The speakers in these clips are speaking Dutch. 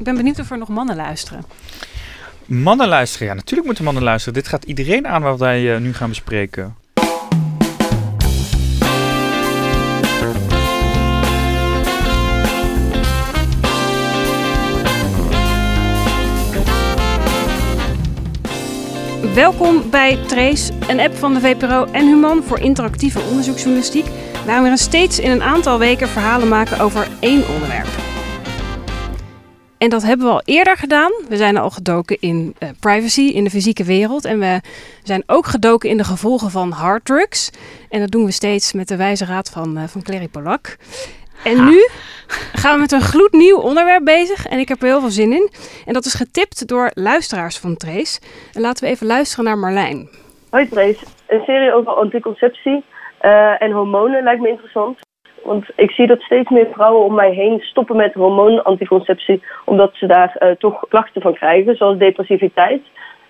Ik ben benieuwd of er nog mannen luisteren. Mannen luisteren, ja, natuurlijk moeten mannen luisteren. Dit gaat iedereen aan wat wij uh, nu gaan bespreken. Welkom bij Trace, een app van de VPRO en Human voor interactieve onderzoeksjournalistiek, waarin we steeds in een aantal weken verhalen maken over één onderwerp. En dat hebben we al eerder gedaan. We zijn al gedoken in uh, privacy in de fysieke wereld. En we zijn ook gedoken in de gevolgen van harddrugs. En dat doen we steeds met de wijze raad van, uh, van Clary Polak. En nu gaan we met een gloednieuw onderwerp bezig. En ik heb er heel veel zin in. En dat is getipt door luisteraars van Trace. En laten we even luisteren naar Marlijn. Hoi Trace. Een serie over anticonceptie uh, en hormonen lijkt me interessant. Want ik zie dat steeds meer vrouwen om mij heen stoppen met hormoonanticonceptie, omdat ze daar uh, toch klachten van krijgen, zoals depressiviteit.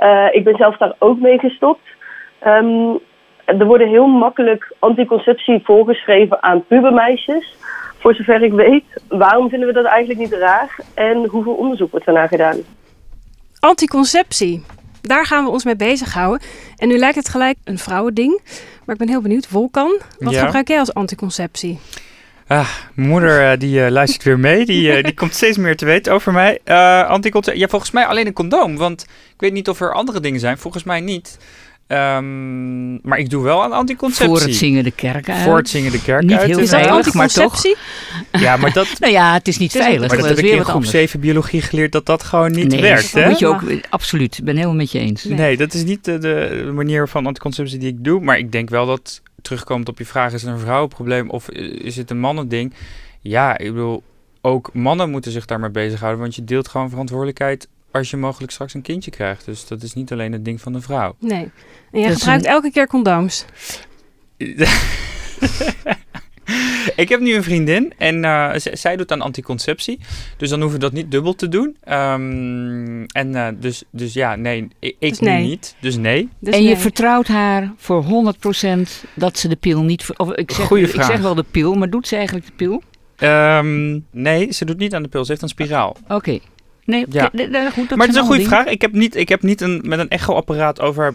Uh, ik ben zelf daar ook mee gestopt. Um, er worden heel makkelijk anticonceptie voorgeschreven aan pubermeisjes. Voor zover ik weet, waarom vinden we dat eigenlijk niet raar en hoeveel onderzoek wordt daarna gedaan? Anticonceptie, daar gaan we ons mee bezighouden. En nu lijkt het gelijk een vrouwending. Maar ik ben heel benieuwd. Volkan, wat ja. gebruik jij als anticonceptie? Ah, mijn moeder uh, die uh, luistert weer mee. Die, uh, die komt steeds meer te weten over mij. anticonceptie, ja, volgens mij alleen een condoom. Want ik weet niet of er andere dingen zijn. Volgens mij niet. Um, maar ik doe wel aan anticonceptie. Voor het zingen de kerk uit. Voor het zingen de kerk niet uit. Heel is dat anticonceptie? Maar toch, ja, maar dat... nou ja, het is niet veilig. Maar dat, dat heb ik in groep 7 biologie geleerd dat dat gewoon niet nee, werkt. Dat hè? moet je ook, absoluut. Ik ben helemaal met je eens. Nee, nee dat is niet de, de, manier van anticonceptie die ik doe. Maar ik denk wel dat, terugkomend op je vraag, is het een vrouwenprobleem of is het een mannending? Ja, ik bedoel, ook mannen moeten zich daarmee bezighouden. Want je deelt gewoon verantwoordelijkheid als je mogelijk straks een kindje krijgt. Dus dat is niet alleen het ding van de vrouw. Nee. En jij gebruikt een... elke keer condooms. ik heb nu een vriendin en uh, zij doet aan anticonceptie. Dus dan hoeven we dat niet dubbel te doen. Um, en uh, dus, dus ja, nee, ik, dus nee. niet. Dus nee. Dus en je vertrouwt haar voor 100% dat ze de pil niet... Of ik zeg, Goeie ik vraag. zeg wel de pil, maar doet ze eigenlijk de pil? Um, nee, ze doet niet aan de pil. Ze heeft een spiraal. Oké. Okay. Nee, ja. goed, dat maar het is een goede ding. vraag. Ik heb niet, ik heb niet een, met een echoapparaat over.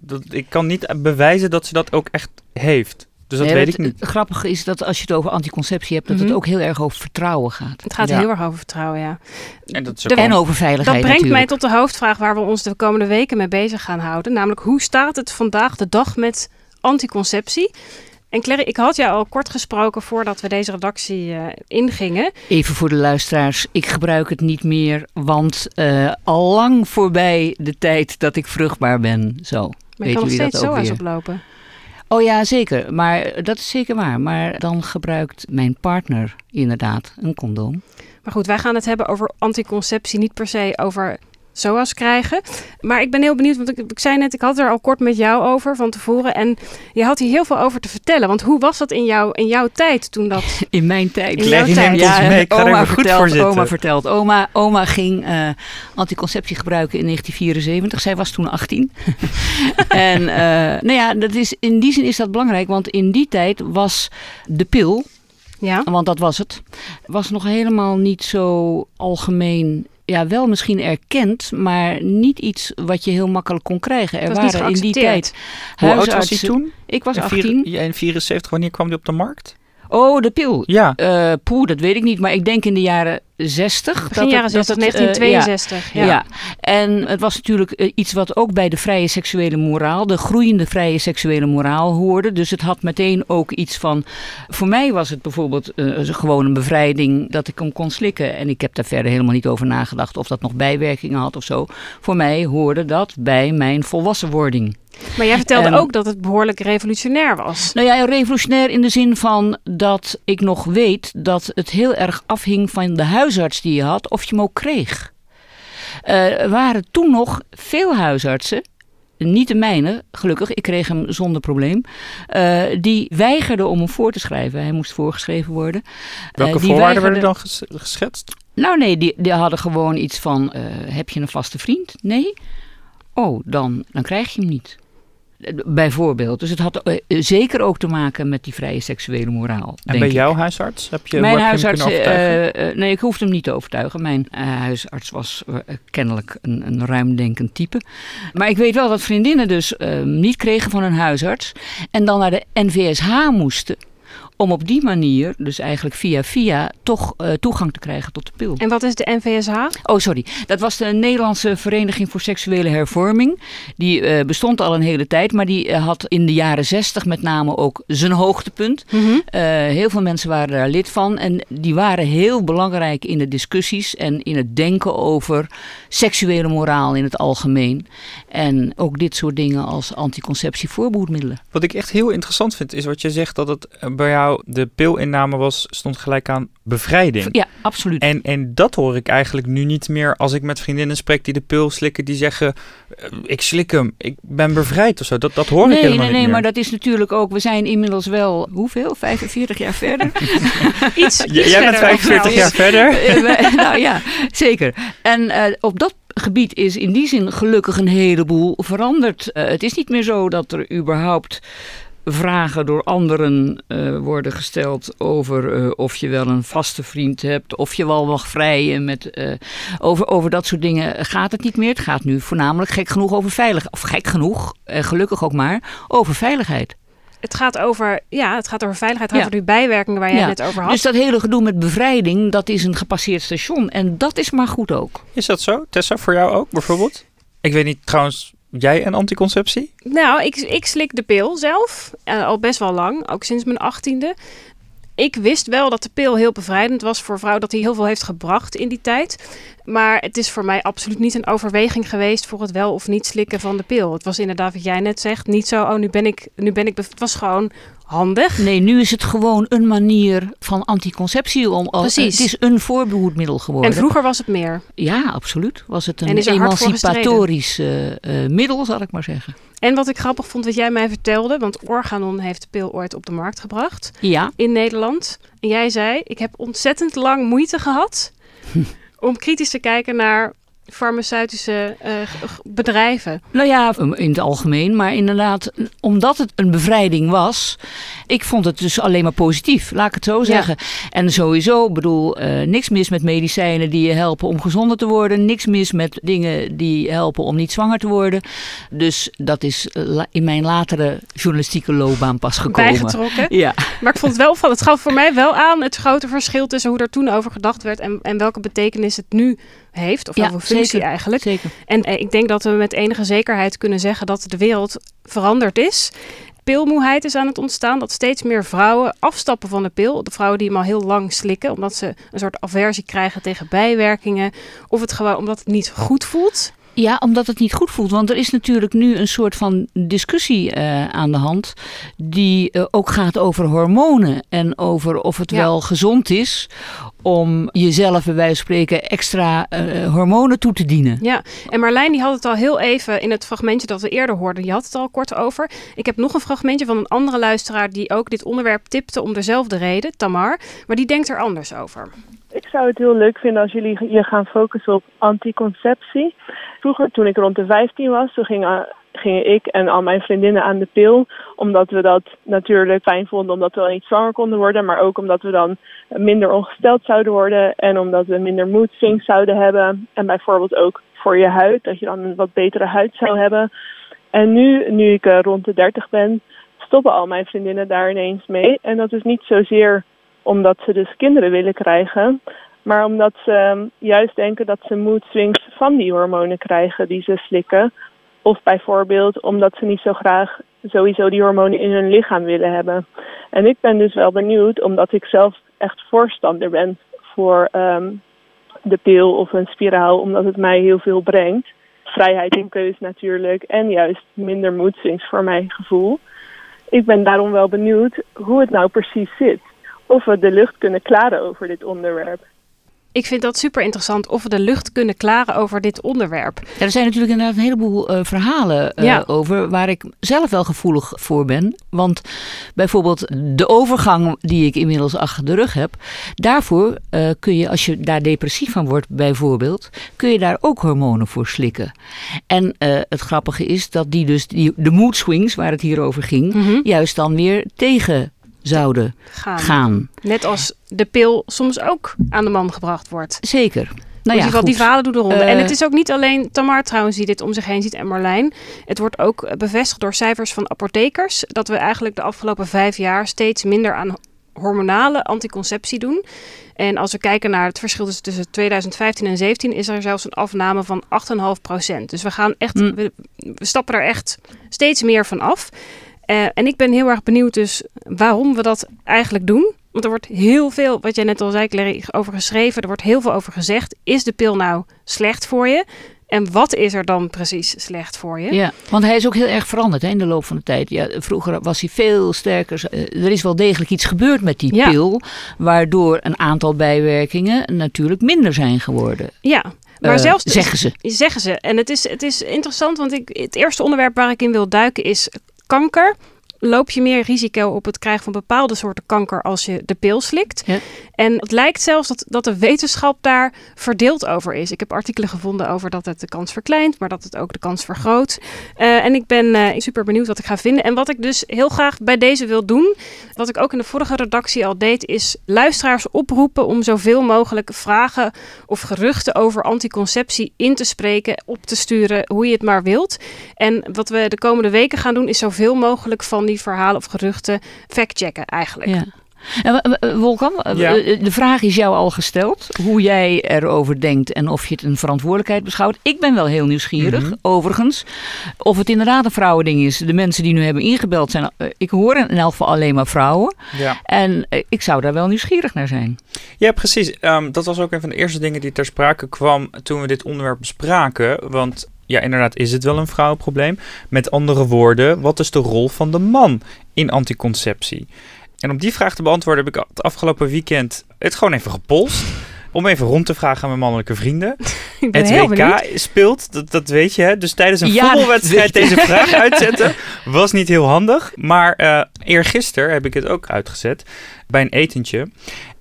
Dat, ik kan niet bewijzen dat ze dat ook echt heeft. Dus dat nee, weet het, ik niet. Het grappige is dat als je het over anticonceptie hebt, dat mm -hmm. het ook heel erg over vertrouwen gaat. Het gaat ja. heel erg over vertrouwen, ja. En, dat is de, en over veiligheid. Dat brengt natuurlijk. mij tot de hoofdvraag waar we ons de komende weken mee bezig gaan houden. Namelijk, hoe staat het vandaag de dag met anticonceptie? En Clary, ik had jou al kort gesproken voordat we deze redactie uh, ingingen. Even voor de luisteraars, ik gebruik het niet meer, want uh, al lang voorbij de tijd dat ik vruchtbaar ben. Zo, maar je kan nog steeds weer? oplopen. Oh ja, zeker. Maar dat is zeker waar. Maar dan gebruikt mijn partner inderdaad een condoom. Maar goed, wij gaan het hebben over anticonceptie, niet per se over SOA's krijgen. Maar ik ben heel benieuwd, want ik, ik zei net, ik had er al kort met jou over van tevoren. En je had hier heel veel over te vertellen. Want hoe was dat in, jou, in jouw tijd toen dat... In mijn tijd. In jouw tijd. Ja. Ik ga oma vertelt. Oma vertelt. Oma, oma ging uh, anticonceptie gebruiken in 1974. Zij was toen 18. en uh, nou ja, dat is, in die zin is dat belangrijk. Want in die tijd was de pil... Ja. Want dat was het. Was nog helemaal niet zo algemeen ja, wel misschien erkend, maar niet iets wat je heel makkelijk kon krijgen. Er waren in die tijd Hoe oud was hij toen? Ik was in 18. Ja, in 74, wanneer kwam die op de markt? Oh, de pil. Ja. Uh, poeh, dat weet ik niet, maar ik denk in de jaren 60. Begin jaren 60, 1962. Uh, ja. Ja. ja. En het was natuurlijk uh, iets wat ook bij de vrije seksuele moraal, de groeiende vrije seksuele moraal hoorde. Dus het had meteen ook iets van. Voor mij was het bijvoorbeeld uh, gewoon een bevrijding dat ik hem kon slikken. En ik heb daar verder helemaal niet over nagedacht of dat nog bijwerkingen had of zo. Voor mij hoorde dat bij mijn volwassenwording. Maar jij vertelde ook dat het behoorlijk revolutionair was. Nou ja, revolutionair in de zin van dat ik nog weet dat het heel erg afhing van de huisarts die je had of je hem ook kreeg. Eh, Er waren toen nog veel huisartsen, niet de mijne, gelukkig, ik kreeg hem zonder probleem, eh, die weigerden om hem voor te schrijven. Hij moest voorgeschreven worden. Welke Eh, die voorwaarden werden dan ges- geschetst? Nou nee, die, die hadden gewoon iets van, eh, heb je een vaste vriend? Nee? Oh, dan, dan krijg je hem niet. Bijvoorbeeld. Dus het had eh, zeker ook te maken met die vrije seksuele moraal. En bij jouw huisarts? Heb je, Mijn huisarts, je uh, nee, ik hoefde hem niet te overtuigen. Mijn huisarts was kennelijk een, een ruimdenkend type. Maar ik weet wel dat vriendinnen dus niet kregen van hun huisarts. En dan naar de NVSH moesten om op die manier, dus eigenlijk via via, toch uh, toegang te krijgen tot de pil. En wat is de NVSH? Oh, sorry. Dat was de Nederlandse Vereniging voor Seksuele Hervorming. Die uh, bestond al een hele tijd, maar die uh, had in de jaren zestig met name ook zijn hoogtepunt. Mm -hmm. heel veel mensen waren daar lid van en die waren heel belangrijk in de discussies en in het denken over seksuele moraal in het algemeen. En ook dit soort dingen als anticonceptie-voorbehoedmiddelen. Wat ik echt heel interessant vind, is wat je zegt dat het bij jou de pilinname was, stond gelijk aan bevrijding. Ja, absoluut. En, en dat hoor ik eigenlijk nu niet meer als ik met vriendinnen spreek die de pil slikken, die zeggen, eh, ik slik hem, ik ben bevrijd of zo. Dat, dat hoor nee, ik helemaal nee, niet nee, meer. maar dat is natuurlijk ook, we zijn inmiddels wel, hoeveel? 45 jaar verder? iets, J- Jij bent 45 jaar verder. nou ja, zeker. En uh, op dat gebied is in die zin gelukkig een heleboel veranderd. Uh, het is niet meer zo dat er überhaupt vragen door anderen uh, worden gesteld over uh, of je wel een vaste vriend hebt, of je wel mag vrijen. Met, uh, over, over dat soort dingen gaat het niet meer. Het gaat nu voornamelijk gek genoeg over veiligheid. Of gek genoeg, gelukkig ook maar, over veiligheid. Het gaat over, ja, het gaat over veiligheid, het gaat ja. over die bijwerkingen waar jij ja. net over had. Dus dat hele gedoe met bevrijding, dat is een gepasseerd station. En dat is maar goed ook. Is dat zo? Tessa, voor jou ook bijvoorbeeld? Ik weet niet, trouwens, Jij een anticonceptie? Nou, ik, ik slik de pil zelf. Uh, al best wel lang. Ook sinds mijn achttiende. Ik wist wel dat de pil heel bevrijdend was voor vrouwen. Dat hij heel veel heeft gebracht in die tijd. Maar het is voor mij absoluut niet een overweging geweest voor het wel of niet slikken van de pil. Het was inderdaad wat jij net zegt. Niet zo, oh nu ben ik, nu ben ik, het was gewoon handig. Nee, nu is het gewoon een manier van anticonceptie. Om, Precies. Het is een voorbehoedmiddel geworden. En vroeger was het meer. Ja, absoluut. Was het En een emancipatorisch uh, uh, middel, zal ik maar zeggen. En wat ik grappig vond wat jij mij vertelde, want Organon heeft de pil ooit op de markt gebracht ja. in Nederland. En jij zei, ik heb ontzettend lang moeite gehad om kritisch te kijken naar farmaceutische uh, bedrijven? Nou ja, in het algemeen. Maar inderdaad, omdat het een bevrijding was. Ik vond het dus alleen maar positief, laat ik het zo zeggen. Ja. En sowieso, bedoel, uh, niks mis met medicijnen die je helpen om gezonder te worden. Niks mis met dingen die helpen om niet zwanger te worden. Dus dat is in mijn latere journalistieke loopbaan pas gekomen. Bijgetrokken. Ja. Maar ik vond het wel van, het gaf voor mij wel aan het grote verschil tussen hoe er toen over gedacht werd en, en welke betekenis het nu heeft. Of ja, welke functie zeker, eigenlijk. Zeker. En eh, ik denk dat we met enige zekerheid kunnen zeggen dat de wereld veranderd is. Pilmoeheid is aan het ontstaan, dat steeds meer vrouwen afstappen van de pil. De vrouwen die hem al heel lang slikken, omdat ze een soort aversie krijgen tegen bijwerkingen. Of het gewoon omdat het niet goed voelt. Ja, omdat het niet goed voelt. Want er is natuurlijk nu een soort van discussie uh, aan de hand. Die uh, ook gaat over hormonen. En over of het ja. wel gezond is om jezelf bij wijze van spreken extra uh, hormonen toe te dienen. Ja, en Marlijn die had het al heel even in het fragmentje dat we eerder hoorden. Die had het al kort over. Ik heb nog een fragmentje van een andere luisteraar die ook dit onderwerp tipte om dezelfde reden, Tamar. Maar die denkt er anders over. Ik zou het heel leuk vinden als jullie je gaan focussen op anticonceptie. Vroeger, toen ik rond de 15 was, toen gingen, ik en al mijn vriendinnen aan de pil. Omdat we dat natuurlijk fijn vonden, omdat we dan niet zwanger konden worden. Maar ook omdat we dan minder ongesteld zouden worden. En omdat we minder mood swings zouden hebben. En bijvoorbeeld ook voor je huid, dat je dan een wat betere huid zou hebben. En nu, nu ik uh, rond de 30 ben, stoppen al mijn vriendinnen daar ineens mee. En dat is niet zozeer omdat ze dus kinderen willen krijgen, maar omdat ze um, juist denken dat ze mood van die hormonen krijgen die ze slikken. Of bijvoorbeeld omdat ze niet zo graag sowieso die hormonen in hun lichaam willen hebben. En ik ben dus wel benieuwd, omdat ik zelf echt voorstander ben voor um, de pil of een spiraal, omdat het mij heel veel brengt. Vrijheid in keus natuurlijk en juist minder mood swings voor mijn gevoel. Ik ben daarom wel benieuwd hoe het nou precies zit of we de lucht kunnen klaren over dit onderwerp. Ik vind dat super interessant of we de lucht kunnen klaren over dit onderwerp. Ja, er zijn natuurlijk inderdaad een heleboel uh, verhalen uh, Ja. over waar ik zelf wel gevoelig voor ben. Want bijvoorbeeld de overgang die ik inmiddels achter de rug heb, daarvoor uh, kun je, als je daar depressief van wordt bijvoorbeeld, kun je daar ook hormonen voor slikken. En uh, het grappige is dat die dus, die, de mood swings waar het hier over ging, Mhm. juist dan weer tegen zouden Gaan. gaan. Net als de pil soms ook aan de man gebracht wordt. Zeker. Nou ja, die verhalen doen de ronde. Eh, en het is ook niet alleen Tamar trouwens die dit om zich heen ziet en Marlijn. Het wordt ook eh, bevestigd door cijfers van apothekers. Dat we eigenlijk de afgelopen vijf jaar steeds minder aan hormonale anticonceptie doen. En als we kijken naar het verschil tussen- tussen 2015 en 17 is er zelfs een afname van 8,5 procent. Dus we gaan echt, Mm. we, we stappen er echt steeds meer van af. Eh, en ik ben heel erg benieuwd dus waarom we dat eigenlijk doen. Want er wordt heel veel, wat jij net al zei, Clary, over geschreven. Er wordt heel veel over gezegd. Is de pil nou slecht voor je? En wat is er dan precies slecht voor je? Ja, want hij is ook heel erg veranderd hè, in de loop van de tijd. Ja, vroeger was hij veel sterker. Eh, Er is wel degelijk iets gebeurd met die Ja. pil, waardoor een aantal bijwerkingen natuurlijk minder zijn geworden. Ja, maar Eh, zelfs zeggen ze. zeggen ze. En het is, het is interessant, want ik, het eerste onderwerp waar ik in wil duiken is kanker. Loop je meer risico op het krijgen van bepaalde soorten kanker als je de pil slikt? Ja. En het lijkt zelfs dat, dat de wetenschap daar verdeeld over is. Ik heb artikelen gevonden over dat het de kans verkleint, maar dat het ook de kans vergroot. Eh, en ik ben eh, super benieuwd wat ik ga vinden. En wat ik dus heel graag bij deze wil doen, wat ik ook in de vorige redactie al deed, is luisteraars oproepen om zoveel mogelijk vragen of geruchten over anticonceptie in te spreken, op te sturen, hoe je het maar wilt. En wat we de komende weken gaan doen, is zoveel mogelijk van die verhalen of geruchten factchecken eigenlijk. Ja. Wolkan, eh, Ja. eh, de vraag is jou al gesteld. Hoe jij erover denkt en of je het een verantwoordelijkheid beschouwt. Ik ben wel heel nieuwsgierig, Mhm. overigens. Of het inderdaad een vrouwending is. De mensen die nu hebben ingebeld zijn... eh, ik hoor in elk geval alleen maar vrouwen. Ja. En ik zou daar wel nieuwsgierig naar zijn. Ja, precies. Ehm, dat was ook een van de eerste dingen die ter sprake kwam toen we dit onderwerp bespraken. Want ja, inderdaad is het wel een vrouwenprobleem. Met andere woorden, wat is de rol van de man in anticonceptie? En om die vraag te beantwoorden heb ik het afgelopen weekend het gewoon even gepolst. Om even rond te vragen aan mijn mannelijke vrienden. Het WK benieuwd. speelt, dat, dat weet je. Hè? Dus tijdens een Ja, voetbalwedstrijd deze vraag uitzetten was niet heel handig. Maar eh eergisteren heb ik het ook uitgezet bij een etentje.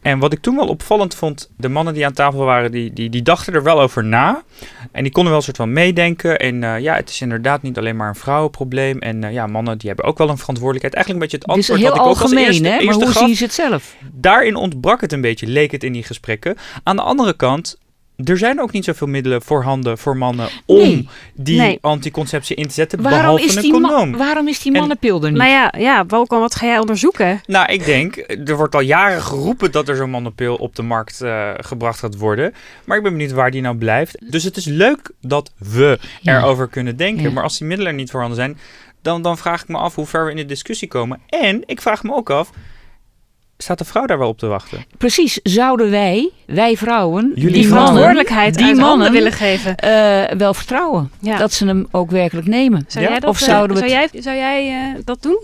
En wat ik toen wel opvallend vond, de mannen die aan tafel waren, die, die, die dachten er wel over na. En die konden wel een soort van meedenken. En eh, ja, het is inderdaad niet alleen maar een vrouwenprobleem. En eh, ja, mannen die hebben ook wel een verantwoordelijkheid. Eigenlijk een beetje het antwoord wat ik ook als algemeen, eerste, hè? Maar eerste hoe gaf zien ze het zelf? daarin ontbrak het een beetje, leek het in die gesprekken. Aan de andere kant, er zijn ook niet zoveel middelen voorhanden voor mannen om Nee. die Nee. anticonceptie in te zetten, Waarom behalve is, een condoom. waarom is die En- mannenpil er niet? Nou ja, ja Wolkan, wat ga jij onderzoeken? Nou, ik denk, er wordt al jaren geroepen dat er zo'n mannenpil op de markt eh, gebracht gaat worden. Maar ik ben benieuwd waar die nou blijft. Dus het is leuk dat we Ja. erover kunnen denken. Ja. Maar als die middelen er niet voorhanden zijn, dan, dan vraag ik me af hoe ver we in de discussie komen. En ik vraag me ook af, staat de vrouw daar wel op te wachten? Precies, zouden wij, wij vrouwen, Jullie die verantwoordelijkheid die uit handen mannen willen geven. eh, wel vertrouwen? Ja. Dat ze hem ook werkelijk nemen. Zou Ja? jij dat, Of eh, zouden we zou jij, zou jij eh, dat doen?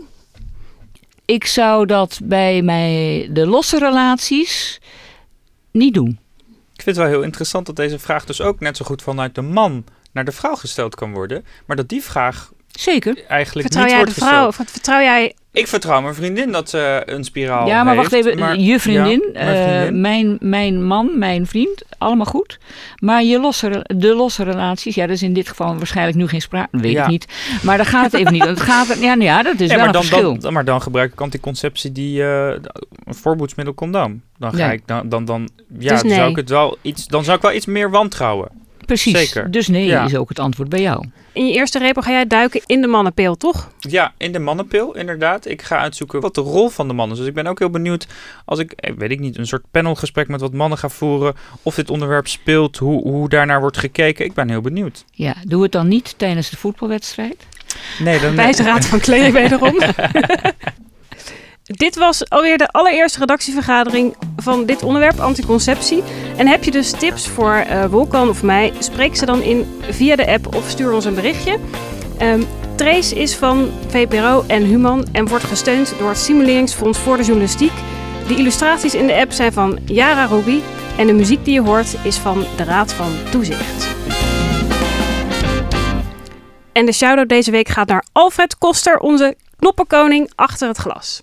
Ik zou dat bij mij, de losse relaties niet doen. Ik vind het wel heel interessant dat deze vraag dus ook net zo goed vanuit de man naar de vrouw gesteld kan worden. Maar dat die vraag Zeker. eigenlijk Vertrouw niet jij wordt de vrouw? vertrouw jij... Ik vertrouw mijn vriendin dat ze een spiraal ja, maar wacht heeft, even. maar- je vriendin, Ja, mijn eh, mijn, mijn man, mijn vriend, allemaal goed. Maar je losse, de losse relaties, ja, dat is in dit geval waarschijnlijk nu geen sprake, weet Ja. ik niet. Maar daar gaat het even niet. om. Het gaat, ja, nou ja, dat is wel maar, een dan, verschil. dan, maar dan gebruik ik anticonceptie die eh, een voorboedsmiddel condoom. Dan ga ik dan dan, dan ja, Dus dan zou ik het wel iets dan zou ik wel iets meer wantrouwen. Precies. zeker. Dus nee Ja. is ook het antwoord bij jou. In je eerste repel ga jij duiken in de mannenpil, toch? Ja, in de mannenpil inderdaad. Ik ga uitzoeken wat de rol van de man is. Dus ik ben ook heel benieuwd als ik, eh, weet ik niet, een soort panelgesprek met wat mannen ga voeren. Of dit onderwerp speelt, hoe, hoe daarnaar wordt gekeken. Ik ben heel benieuwd. Ja, doe het dan niet tijdens de voetbalwedstrijd. Nee, dan... Bij de Raad van Clary wederom. Dit was alweer de allereerste redactievergadering van dit onderwerp, anticonceptie. En heb je dus tips voor eh Wolkan of mij, spreek ze dan in via de app of stuur ons een berichtje. Ehm Trace is van VPRO en Human en wordt gesteund door het Stimuleringsfonds voor de Journalistiek. De illustraties in de app zijn van Yara Ruby. En de muziek die je hoort is van de Raad van Toezicht. En de shout-out deze week gaat naar Alfred Koster, onze knoppenkoning achter het glas.